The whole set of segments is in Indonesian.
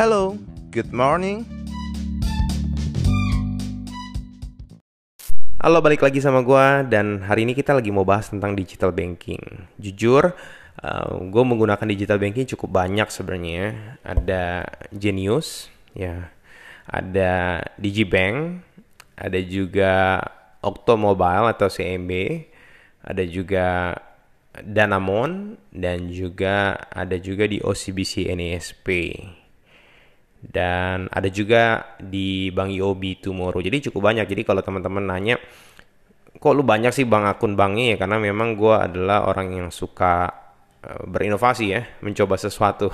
Hello, good morning. Halo, balik lagi sama gua dan hari ini kita lagi mau bahas tentang digital banking. Jujur, uh, gue menggunakan digital banking cukup banyak sebenarnya. Ada Genius, ya, ada Digibank, ada juga Okto Mobile atau CMB, ada juga Danamon dan juga ada juga di OCBC NESP dan ada juga di Bank IOB Tomorrow. Jadi cukup banyak. Jadi kalau teman-teman nanya, kok lu banyak sih bang akun banknya ya? Karena memang gue adalah orang yang suka uh, berinovasi ya, mencoba sesuatu.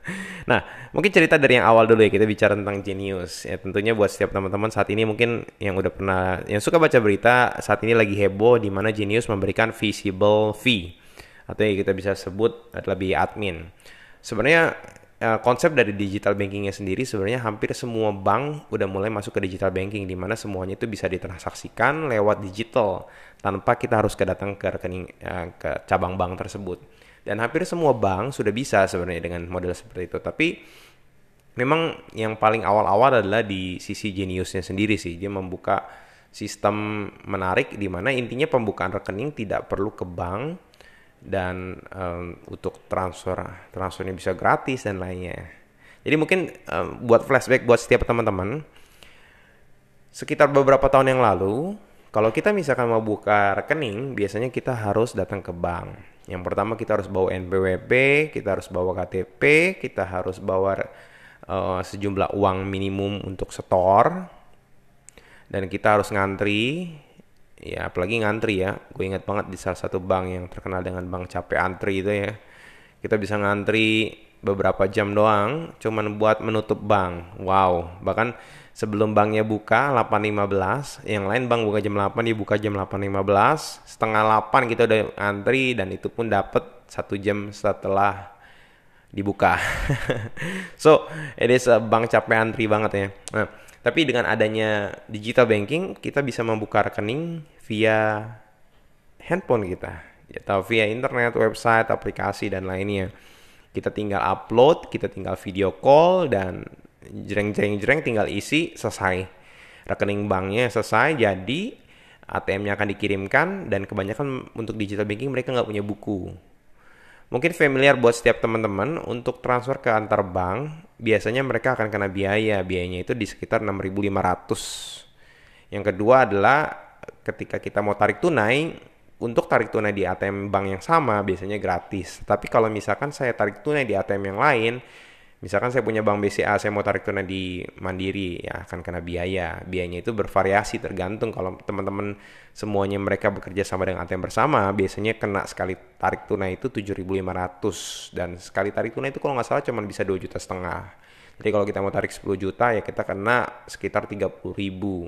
nah, mungkin cerita dari yang awal dulu ya. Kita bicara tentang Genius. Ya tentunya buat setiap teman-teman saat ini mungkin yang udah pernah, yang suka baca berita saat ini lagi heboh di mana Genius memberikan visible fee atau yang kita bisa sebut biaya admin. Sebenarnya uh, konsep dari digital bankingnya sendiri sebenarnya hampir semua bank udah mulai masuk ke digital banking di mana semuanya itu bisa ditransaksikan lewat digital tanpa kita harus kedatang ke rekening uh, ke cabang bank tersebut. Dan hampir semua bank sudah bisa sebenarnya dengan model seperti itu. Tapi memang yang paling awal-awal adalah di sisi Geniusnya sendiri sih. Dia membuka sistem menarik di mana intinya pembukaan rekening tidak perlu ke bank dan um, untuk transfer transfernya bisa gratis dan lainnya. Jadi mungkin um, buat flashback buat setiap teman-teman sekitar beberapa tahun yang lalu kalau kita misalkan mau buka rekening biasanya kita harus datang ke bank. Yang pertama kita harus bawa NPWP, kita harus bawa KTP, kita harus bawa uh, sejumlah uang minimum untuk setor dan kita harus ngantri ya apalagi ngantri ya. Gue ingat banget di salah satu bank yang terkenal dengan bank capek antri itu ya. Kita bisa ngantri beberapa jam doang cuman buat menutup bank. Wow. Bahkan sebelum banknya buka 8.15 yang lain bank buka jam 8 dia buka jam 8.15 setengah 8 kita udah ngantri dan itu pun dapat satu jam setelah dibuka. So a bank capek antri banget ya. Nah tapi dengan adanya digital banking, kita bisa membuka rekening via handphone kita, atau via internet, website, aplikasi dan lainnya. Kita tinggal upload, kita tinggal video call dan jreng-jreng-jreng tinggal isi selesai. Rekening banknya selesai, jadi ATM-nya akan dikirimkan dan kebanyakan untuk digital banking mereka nggak punya buku. Mungkin familiar buat setiap teman-teman untuk transfer ke antar bank, biasanya mereka akan kena biaya. Biayanya itu di sekitar 6.500. Yang kedua adalah ketika kita mau tarik tunai, untuk tarik tunai di ATM bank yang sama biasanya gratis. Tapi kalau misalkan saya tarik tunai di ATM yang lain, Misalkan saya punya bank BCA, saya mau tarik tunai di Mandiri, ya akan kena biaya. Biayanya itu bervariasi tergantung kalau teman-teman semuanya mereka bekerja sama dengan ATM bersama, biasanya kena sekali tarik tunai itu 7.500 dan sekali tarik tunai itu kalau nggak salah cuma bisa 2 juta setengah. Jadi kalau kita mau tarik 10 juta ya kita kena sekitar 30 ribu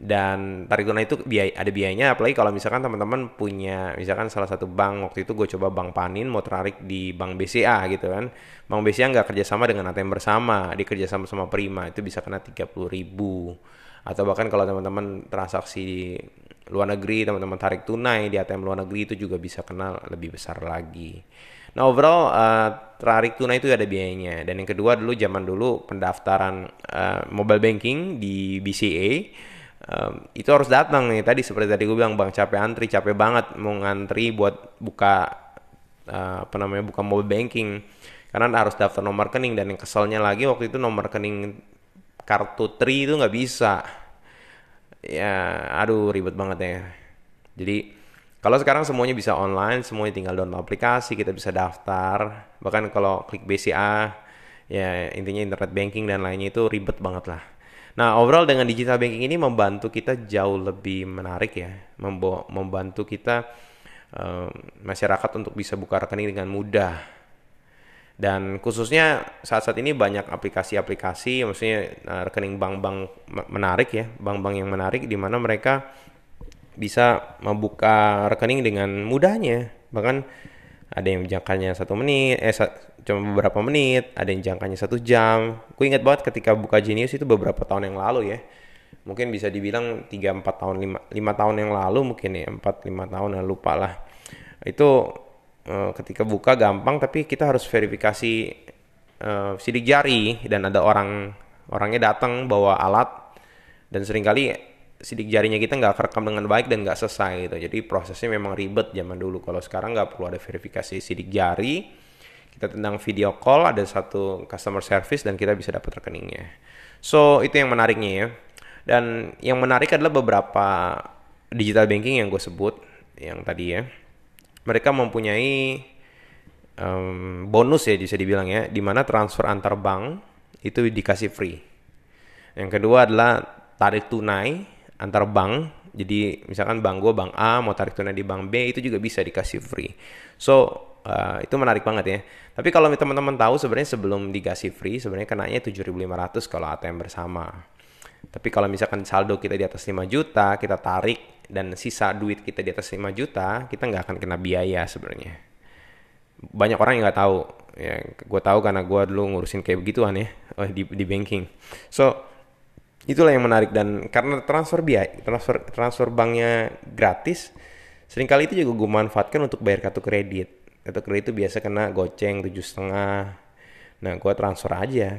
dan tarik tunai itu biaya, ada biayanya apalagi kalau misalkan teman-teman punya misalkan salah satu bank waktu itu gue coba bank Panin mau tarik di bank BCA gitu kan. Bank BCA nggak kerjasama dengan ATM bersama dia kerjasama sama Prima itu bisa kena 30 ribu. Atau bahkan kalau teman-teman transaksi di luar negeri teman-teman tarik tunai di ATM luar negeri itu juga bisa kena lebih besar lagi. Nah overall uh, tarik tunai itu ada biayanya. Dan yang kedua dulu zaman dulu pendaftaran uh, mobile banking di BCA um, itu harus datang nih. Tadi seperti tadi gue bilang bang capek antri capek banget mau ngantri buat buka uh, apa namanya buka mobile banking. Karena harus daftar nomor rekening dan yang keselnya lagi waktu itu nomor rekening kartu tri itu nggak bisa. Ya aduh ribet banget ya. Jadi kalau sekarang semuanya bisa online semuanya tinggal download aplikasi kita bisa daftar. Bahkan kalau klik BCA ya intinya internet banking dan lainnya itu ribet banget lah Nah, overall dengan digital banking ini membantu kita jauh lebih menarik ya, membantu kita uh, masyarakat untuk bisa buka rekening dengan mudah. Dan khususnya saat-saat ini banyak aplikasi-aplikasi, maksudnya uh, rekening bank-bank menarik ya, bank-bank yang menarik di mana mereka bisa membuka rekening dengan mudahnya. Bahkan ada yang jangkanya satu menit eh cuma beberapa menit ada yang jangkanya satu jam. Gue ingat banget ketika buka Genius itu beberapa tahun yang lalu ya. Mungkin bisa dibilang 3 4 tahun 5 5 tahun yang lalu mungkin ya 4 5 tahun ya lupa lah. Itu uh, ketika buka gampang tapi kita harus verifikasi uh, sidik jari dan ada orang orangnya datang bawa alat. Dan sering kali sidik jarinya kita nggak kerekam dengan baik dan nggak selesai gitu. Jadi prosesnya memang ribet zaman dulu. Kalau sekarang nggak perlu ada verifikasi sidik jari, kita tendang video call, ada satu customer service dan kita bisa dapat rekeningnya. So itu yang menariknya ya. Dan yang menarik adalah beberapa digital banking yang gue sebut yang tadi ya. Mereka mempunyai um, bonus ya bisa dibilang ya, di mana transfer antar bank itu dikasih free. Yang kedua adalah tarik tunai antar bank. Jadi misalkan bank gue bank A mau tarik tunai di bank B itu juga bisa dikasih free. So uh, itu menarik banget ya. Tapi kalau teman-teman tahu sebenarnya sebelum dikasih free sebenarnya kenanya 7.500 kalau ATM bersama. Tapi kalau misalkan saldo kita di atas 5 juta, kita tarik dan sisa duit kita di atas 5 juta, kita nggak akan kena biaya sebenarnya. Banyak orang yang nggak tahu. Ya, gue tahu karena gue dulu ngurusin kayak begituan ya oh, di, di banking. So itulah yang menarik dan karena transfer biaya, transfer transfer banknya gratis, sering kali itu juga gue manfaatkan untuk bayar kartu kredit. Kartu kredit itu biasa kena goceng tujuh setengah. Nah, gue transfer aja.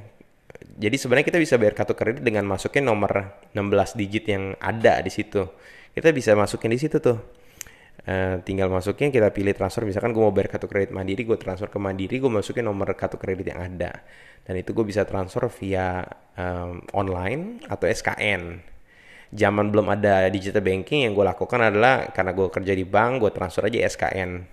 Jadi sebenarnya kita bisa bayar kartu kredit dengan masukin nomor 16 digit yang ada di situ. Kita bisa masukin di situ tuh. Uh, tinggal masukin kita pilih transfer. Misalkan gue mau bayar kartu kredit mandiri gue transfer ke mandiri gue masukin nomor kartu kredit yang ada. Dan itu gue bisa transfer via um, online atau SKN zaman belum ada digital banking yang gue lakukan adalah karena gue kerja di bank gue transfer aja SKN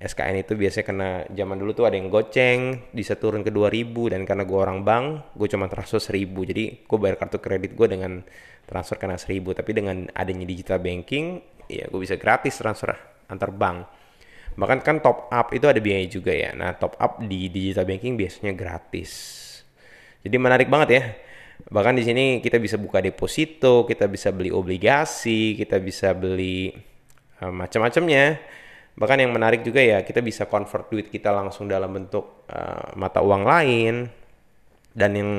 SKN itu biasanya kena zaman dulu tuh ada yang goceng bisa turun ke 2000 dan karena gue orang bank gue cuma transfer 1000 jadi gue bayar kartu kredit gue dengan transfer kena 1000 tapi dengan adanya digital banking ya gue bisa gratis transfer antar bank. Bahkan kan top up itu ada biaya juga ya. Nah top up di digital banking biasanya gratis. Jadi menarik banget ya. Bahkan di sini kita bisa buka deposito kita bisa beli obligasi kita bisa beli uh, macam-macamnya. Bahkan yang menarik juga ya kita bisa convert duit kita langsung dalam bentuk uh, mata uang lain. Dan yang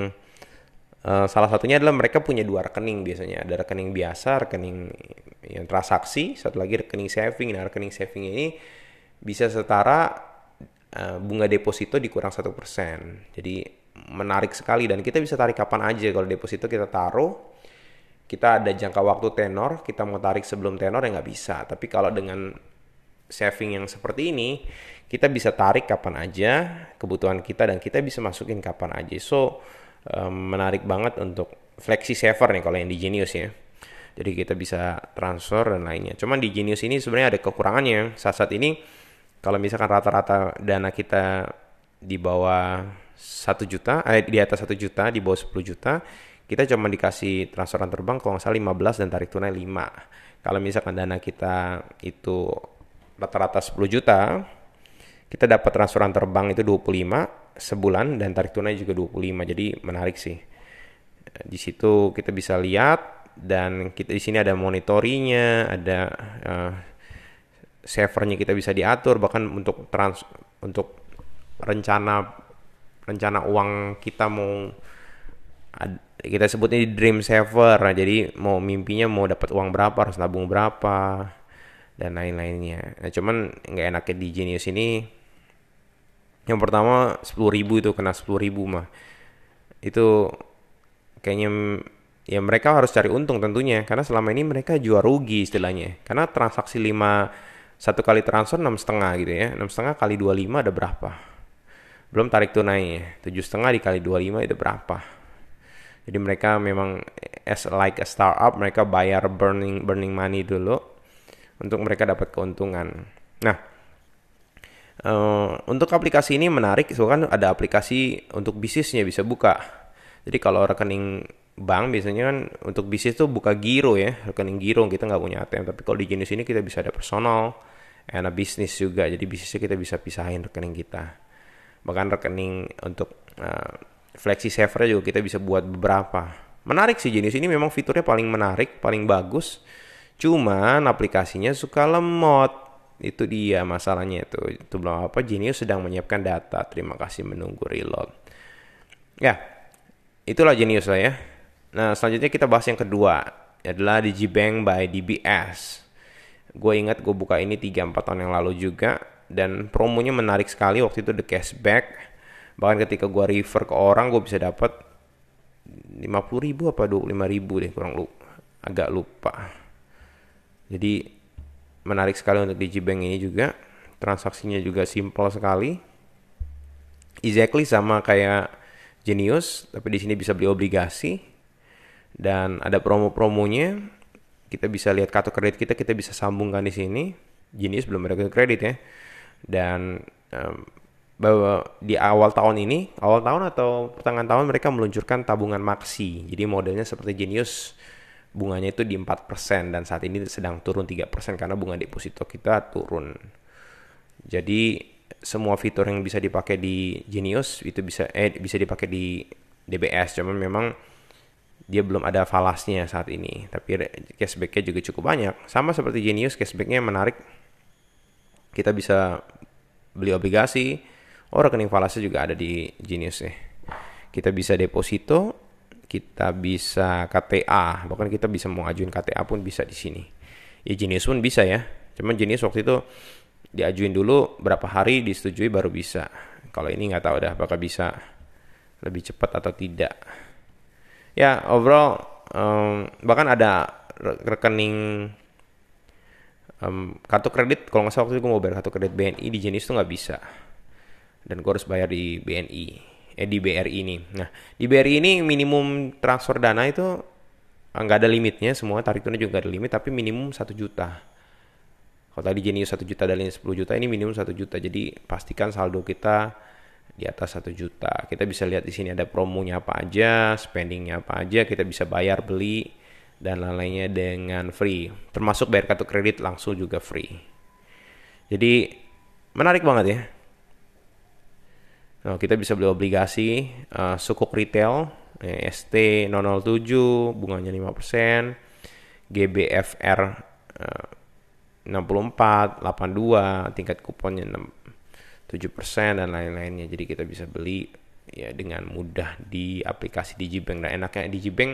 Uh, salah satunya adalah mereka punya dua rekening biasanya. Ada rekening biasa, rekening yang transaksi, satu lagi rekening saving. Nah, rekening saving ini bisa setara uh, bunga deposito dikurang satu persen. Jadi menarik sekali dan kita bisa tarik kapan aja kalau deposito kita taruh. Kita ada jangka waktu tenor, kita mau tarik sebelum tenor ya nggak bisa. Tapi kalau dengan saving yang seperti ini, kita bisa tarik kapan aja kebutuhan kita dan kita bisa masukin kapan aja. So um, menarik banget untuk flexi saver nih kalau yang di Genius ya. Jadi kita bisa transfer dan lainnya. Cuman di Genius ini sebenarnya ada kekurangannya. Saat saat ini kalau misalkan rata-rata dana kita di bawah satu juta, eh, di atas satu juta, di bawah 10 juta, kita cuma dikasih transferan terbang kalau nggak salah 15 dan tarik tunai 5. Kalau misalkan dana kita itu rata-rata 10 juta, kita dapat transferan terbang itu 25, sebulan dan tarik tunai juga 25. Jadi menarik sih. Di situ kita bisa lihat dan kita di sini ada monitorinya, ada uh, savernya kita bisa diatur bahkan untuk trans untuk rencana rencana uang kita mau kita sebutnya di dream saver nah, jadi mau mimpinya mau dapat uang berapa harus nabung berapa dan lain-lainnya nah cuman nggak enaknya di Genius ini yang pertama 10 ribu itu kena 10 ribu mah. Itu kayaknya ya mereka harus cari untung tentunya karena selama ini mereka jual rugi istilahnya. Karena transaksi 5 satu kali transfer enam setengah gitu ya. Enam setengah kali 25 ada berapa? Belum tarik tunai tujuh setengah dikali 25 itu berapa? Jadi mereka memang as like a startup mereka bayar burning burning money dulu untuk mereka dapat keuntungan. Nah Uh, untuk aplikasi ini menarik, so kan ada aplikasi untuk bisnisnya bisa buka. Jadi kalau rekening bank biasanya kan untuk bisnis tuh buka giro ya, rekening giro kita nggak punya ATM. Tapi kalau di jenis ini kita bisa ada personal, ada bisnis juga. Jadi bisnisnya kita bisa pisahin rekening kita. Bahkan rekening untuk uh, flexi saver juga kita bisa buat beberapa. Menarik sih jenis ini memang fiturnya paling menarik, paling bagus. Cuman aplikasinya suka lemot itu dia masalahnya itu. Itu belum apa Genius sedang menyiapkan data. Terima kasih menunggu reload. Ya itulah Genius lah ya. Nah selanjutnya kita bahas yang kedua. Adalah Digibank by DBS gue ingat gue buka ini 3-4 tahun yang lalu juga. Dan promonya menarik sekali. Waktu itu the cashback. Bahkan ketika gue refer ke orang gue bisa dapat 50 ribu apa 25 ribu deh kurang lu agak lupa. Jadi menarik sekali untuk digibank ini juga. Transaksinya juga simple sekali. Exactly sama kayak Genius tapi di sini bisa beli obligasi. Dan ada promo-promonya. Kita bisa lihat kartu kredit kita kita bisa sambungkan di sini. Genius belum ada kredit ya. Dan um, bahwa di awal tahun ini awal tahun atau pertengahan tahun mereka meluncurkan tabungan maksi jadi modelnya seperti Genius bunganya itu di 4% dan saat ini sedang turun 3% karena bunga deposito kita turun. Jadi semua fitur yang bisa dipakai di Genius itu bisa eh bisa dipakai di DBS cuman memang dia belum ada falasnya saat ini. Tapi cashbacknya juga cukup banyak. Sama seperti Genius cashbacknya menarik. Kita bisa beli obligasi. Oh rekening falasnya juga ada di Genius ya kita bisa deposito kita bisa KTA bahkan kita bisa mau ajuin KTA pun bisa di sini. Ya Genius pun bisa ya. Cuman Genius waktu itu diajuin dulu berapa hari disetujui baru bisa. Kalau ini nggak tahu dah apakah bisa lebih cepat atau tidak. Ya overall um, bahkan ada rekening um, kartu kredit. Kalau nggak salah waktu itu gue mau bayar kartu kredit BNI di jenis itu nggak bisa. Dan gue harus bayar di BNI eh di BRI ini. Nah di BRI ini minimum transfer dana itu nggak ada limitnya semua tarik tunai juga ada limit tapi minimum satu juta kalau tadi Genius 1 juta dan 10 juta, ini minimum 1 juta. Jadi pastikan saldo kita di atas 1 juta. Kita bisa lihat di sini ada promonya apa aja, spendingnya apa aja, kita bisa bayar, beli, dan lain-lainnya dengan free. Termasuk bayar kartu kredit langsung juga free. Jadi menarik banget ya. Nah, kita bisa beli obligasi uh, sukuk retail eh, ST 007 bunganya 5%, GBFR uh, 64, 82, tingkat kuponnya 6, 7% dan lain-lainnya. Jadi kita bisa beli ya dengan mudah di aplikasi Digibank. Dan enaknya Digibank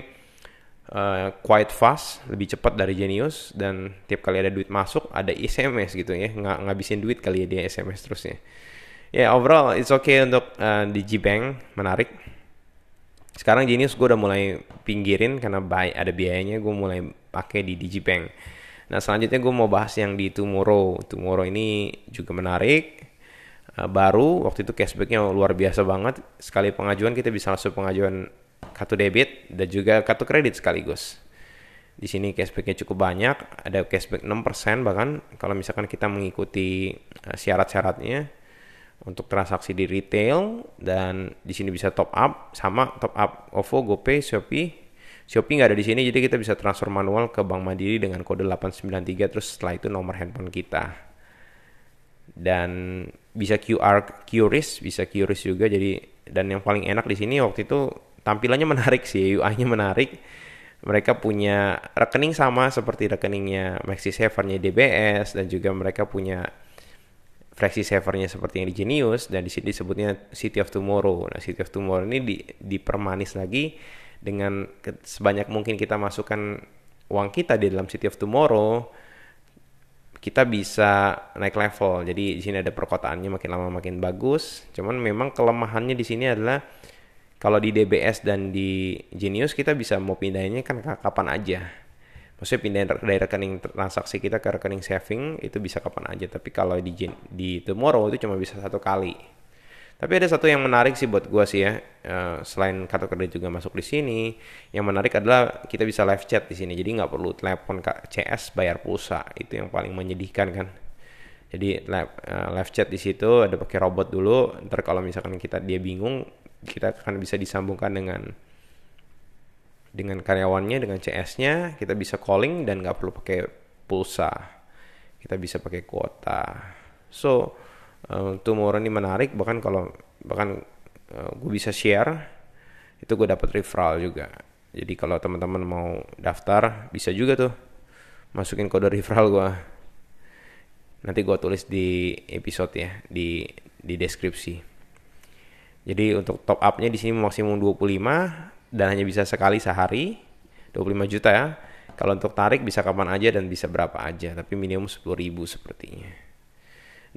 uh, quite fast, lebih cepat dari Genius dan tiap kali ada duit masuk ada SMS gitu ya, nggak ngabisin duit kali ya dia SMS terusnya. Ya yeah, overall it's okay untuk uh, Digibank, menarik. Sekarang Genius gue udah mulai pinggirin karena baik ada biayanya gue mulai pakai di Digibank Nah selanjutnya gue mau bahas yang di Tomorrow. Tomorrow ini juga menarik. Uh, baru waktu itu cashbacknya luar biasa banget. Sekali pengajuan kita bisa langsung pengajuan kartu debit dan juga kartu kredit sekaligus. Di sini cashbacknya cukup banyak, ada cashback 6% bahkan kalau misalkan kita mengikuti uh, syarat-syaratnya untuk transaksi di retail dan di sini bisa top up sama top up OVO, GoPay, Shopee Shopee nggak ada di sini jadi kita bisa transfer manual ke Bank Mandiri dengan kode 893 terus setelah itu nomor handphone kita. Dan bisa QR QRIS, bisa QRIS juga jadi dan yang paling enak di sini waktu itu tampilannya menarik sih, UI-nya menarik. Mereka punya rekening sama seperti rekeningnya Maxi Savernya DBS dan juga mereka punya Flexi Savernya seperti yang di Genius dan di sini disebutnya City of Tomorrow. Nah, City of Tomorrow ini di, dipermanis lagi dengan sebanyak mungkin kita masukkan uang kita di dalam City of Tomorrow kita bisa naik level. Jadi di sini ada perkotaannya makin lama makin bagus. Cuman memang kelemahannya di sini adalah kalau di DBS dan di Genius kita bisa mau pindahinnya kan kapan aja. Maksudnya pindahin dari rekening transaksi kita ke rekening saving itu bisa kapan aja. Tapi kalau di di Tomorrow itu cuma bisa satu kali. Tapi ada satu yang menarik sih buat gue sih ya, uh, selain kartu kredit juga masuk di sini. Yang menarik adalah kita bisa live chat di sini, jadi nggak perlu telepon ke CS bayar pulsa. Itu yang paling menyedihkan kan. Jadi live, uh, live chat di situ ada pakai robot dulu. Ntar kalau misalkan kita dia bingung, kita akan bisa disambungkan dengan dengan karyawannya, dengan CS-nya. Kita bisa calling dan nggak perlu pakai pulsa. Kita bisa pakai kuota. So uh, Tomorrow ini menarik bahkan kalau bahkan uh, eh, gue bisa share itu gue dapat referral juga jadi kalau teman-teman mau daftar bisa juga tuh masukin kode referral gue nanti gue tulis di episode ya di di deskripsi jadi untuk top upnya di sini maksimum 25 dan hanya bisa sekali sehari 25 juta ya kalau untuk tarik bisa kapan aja dan bisa berapa aja tapi minimum 10.000 sepertinya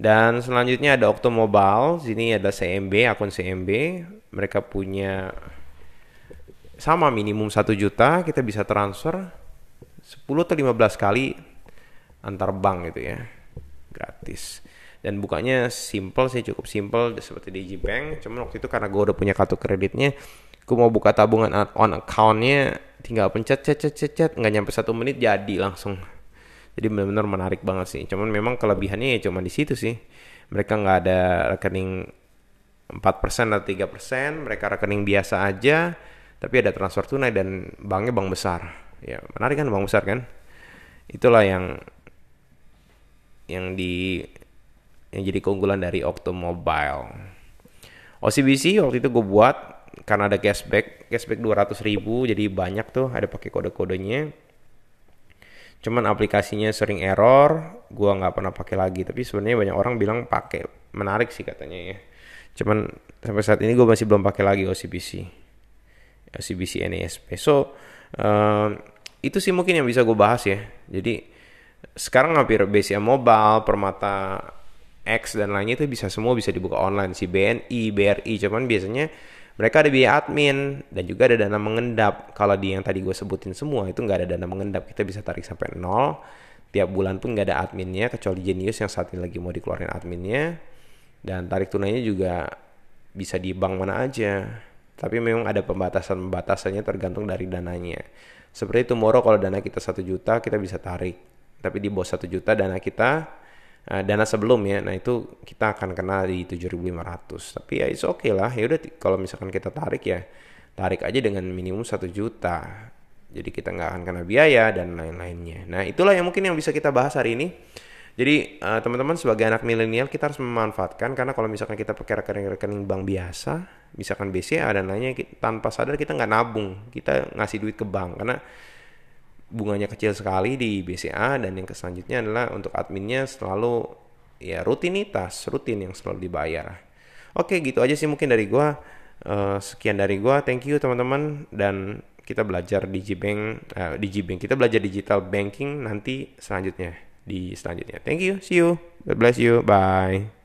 Dan selanjutnya ada Octomobile, sini ada CMB, akun CMB. Mereka punya sama minimum 1 juta, kita bisa transfer 10 atau 15 kali antar bank gitu ya. Gratis. Dan bukanya simple sih, cukup simple seperti di Bank. Cuman waktu itu karena gue udah punya kartu kreditnya, gue mau buka tabungan on accountnya, tinggal pencet cet cet cet cet, nggak nyampe satu menit jadi langsung. Jadi benar-benar menarik banget sih. Cuman memang kelebihannya ya cuma di situ sih. Mereka nggak ada rekening 4% atau 3% mereka rekening biasa aja tapi ada transfer tunai dan banknya bank besar. Ya menarik kan bank besar kan? Itulah yang yang di yang jadi keunggulan dari Octomobile OCBC waktu itu gue buat karena ada cashback cashback 200 ribu jadi banyak tuh ada pakai kode-kodenya. Cuman aplikasinya sering error gua nggak pernah pakai lagi. Tapi sebenarnya banyak orang bilang pakai. Menarik sih katanya ya. Cuman sampai saat ini gue masih belum pakai lagi OCBC OCBC NASP so uh, itu sih mungkin yang bisa gue bahas ya. Jadi sekarang hampir BCA Mobile Permata X dan lainnya itu bisa semua bisa dibuka online si BNI BRI cuman biasanya mereka ada biaya admin dan juga ada dana mengendap. Kalau di yang tadi gue sebutin semua itu nggak ada dana mengendap, kita bisa tarik sampai nol. Tiap bulan pun nggak ada adminnya kecuali Genius yang saat ini lagi mau dikeluarin adminnya. Dan tarik tunainya juga bisa di bank mana aja. Tapi memang ada pembatasan-pembatasannya tergantung dari dananya. Seperti itu Moro kalau dana kita satu juta kita bisa tarik. Tapi di bawah satu juta dana kita uh, dana sebelumnya nah itu kita akan kena di 7.500 tapi ya oke okay lah ya udah kalau misalkan kita tarik ya tarik aja dengan minimum satu juta. Jadi kita nggak akan kena biaya dan lain-lainnya. Nah itulah yang mungkin yang bisa kita bahas hari ini. Jadi uh, teman-teman sebagai anak milenial kita harus memanfaatkan karena kalau misalkan kita pakai rekening-rekening bank biasa misalkan BCA dan lainnya tanpa sadar kita nggak nabung. Kita ngasih duit ke bank karena bunganya kecil sekali di BCA dan yang selanjutnya adalah untuk adminnya selalu ya rutinitas rutin yang selalu dibayar. Oke gitu aja sih mungkin dari gua. Uh, sekian dari gua. Thank you teman-teman. Dan kita belajar di Gbank uh, di Gbank. Kita belajar digital banking nanti selanjutnya. Di selanjutnya. Thank you. See you. God bless you. Bye